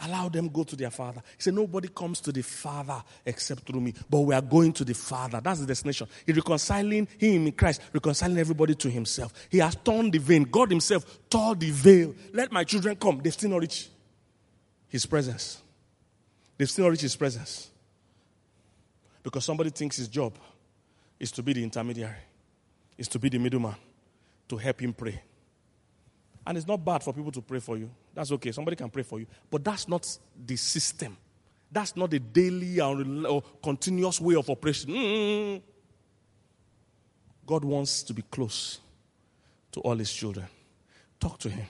Allow them go to their father. He said, Nobody comes to the father except through me. But we are going to the father. That's the destination. He's reconciling him in Christ, reconciling everybody to himself. He has torn the veil. God himself tore the veil. Let my children come. They've still not reach his presence. They've still not reached his presence. Because somebody thinks his job is to be the intermediary, is to be the middleman, to help him pray. And it's not bad for people to pray for you. That's okay. Somebody can pray for you. But that's not the system. That's not the daily or continuous way of operation. Mm-hmm. God wants to be close to all his children. Talk to him.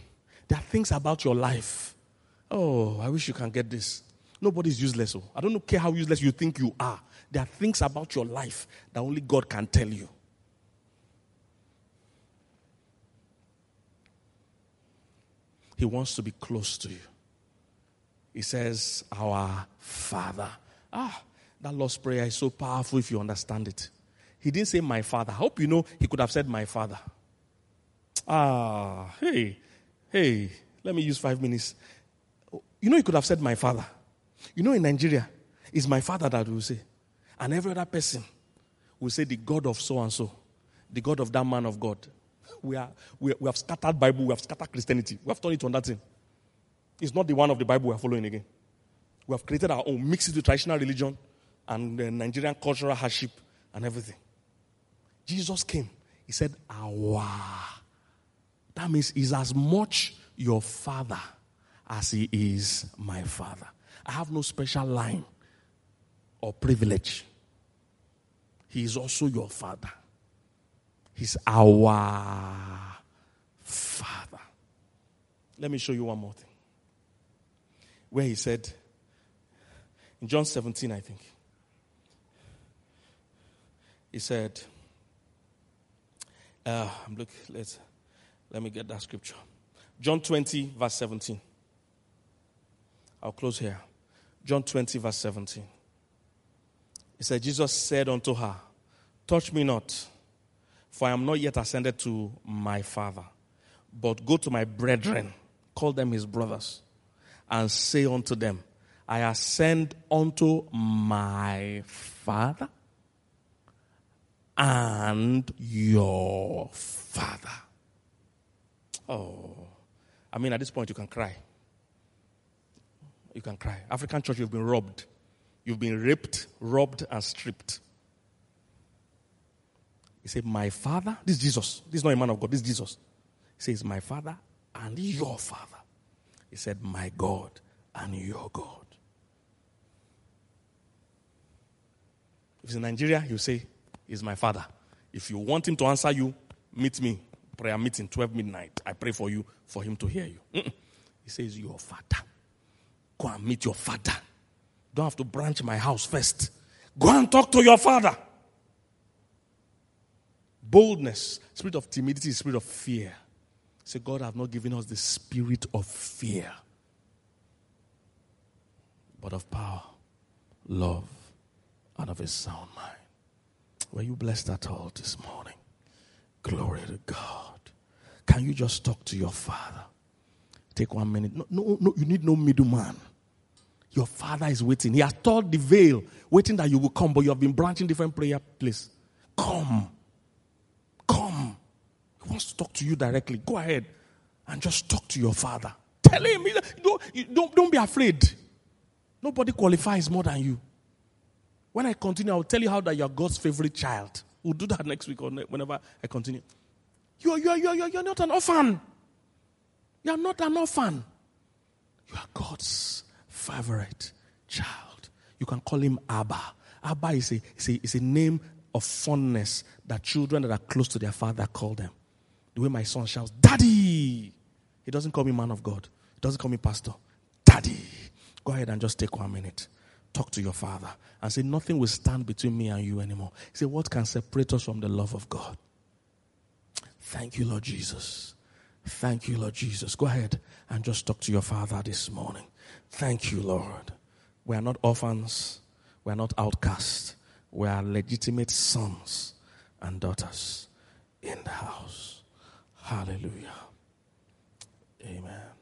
There are things about your life. Oh, I wish you can get this. Nobody's useless. Oh. I don't care how useless you think you are. There are things about your life that only God can tell you. He wants to be close to you. He says, Our Father. Ah, that Lord's Prayer is so powerful if you understand it. He didn't say, My Father. I hope you know he could have said, My Father. Ah, hey, hey, let me use five minutes. You know, he could have said, My Father. You know, in Nigeria, it's my father that will say. And every other person will say, the God of so and so, the God of that man of God. We, are, we, we have scattered Bible, we have scattered Christianity. We have turned it on that thing. It's not the one of the Bible we are following again. We have created our own, mixed it with traditional religion and uh, Nigerian cultural hardship and everything. Jesus came. He said, Our. That means he's as much your father as he is my father. I have no special line or privilege. He is also your father. He's our father. Let me show you one more thing. Where he said, in John 17, I think, he said, uh, look, let's, let me get that scripture. John 20, verse 17. I'll close here. John 20, verse 17. He said, Jesus said unto her, Touch me not, for I am not yet ascended to my Father, but go to my brethren, call them his brothers, and say unto them, I ascend unto my Father and your Father. Oh, I mean, at this point, you can cry you can cry. African church, you've been robbed. You've been raped, robbed, and stripped. He said, My father, this is Jesus. This is not a man of God, this is Jesus. He says, My father and your father. He said, My God and your God. If it's in Nigeria, you say, He's my father. If you want him to answer you, meet me. Prayer meeting, 12 midnight. I pray for you for him to hear you. Mm-mm. He says, Your father. Go and meet your father. Don't have to branch my house first. Go and talk to your father. Boldness, spirit of timidity, spirit of fear. Say, God have not given us the spirit of fear, but of power, love, and of a sound mind. Were you blessed at all this morning? Glory to God. Can you just talk to your father? Take one minute. No, no, no, you need no middleman. Your father is waiting. He has torn the veil, waiting that you will come, but you have been branching different prayer place. Come. Come. He wants to talk to you directly. Go ahead and just talk to your father. Tell him. Don't, don't, don't be afraid. Nobody qualifies more than you. When I continue, I'll tell you how that you're God's favorite child. We'll do that next week or whenever I continue. You're, you're, you're, you're not an orphan. You're not an orphan. You are God's favorite child. You can call him Abba. Abba is a, is a, is a name of fondness that children that are close to their father call them. The way my son shouts, Daddy! He doesn't call me man of God. He doesn't call me pastor. Daddy! Go ahead and just take one minute. Talk to your father and say, Nothing will stand between me and you anymore. Say, What can separate us from the love of God? Thank you, Lord Jesus. Thank you, Lord Jesus. Go ahead and just talk to your father this morning. Thank you, Lord. We are not orphans, we are not outcasts, we are legitimate sons and daughters in the house. Hallelujah. Amen.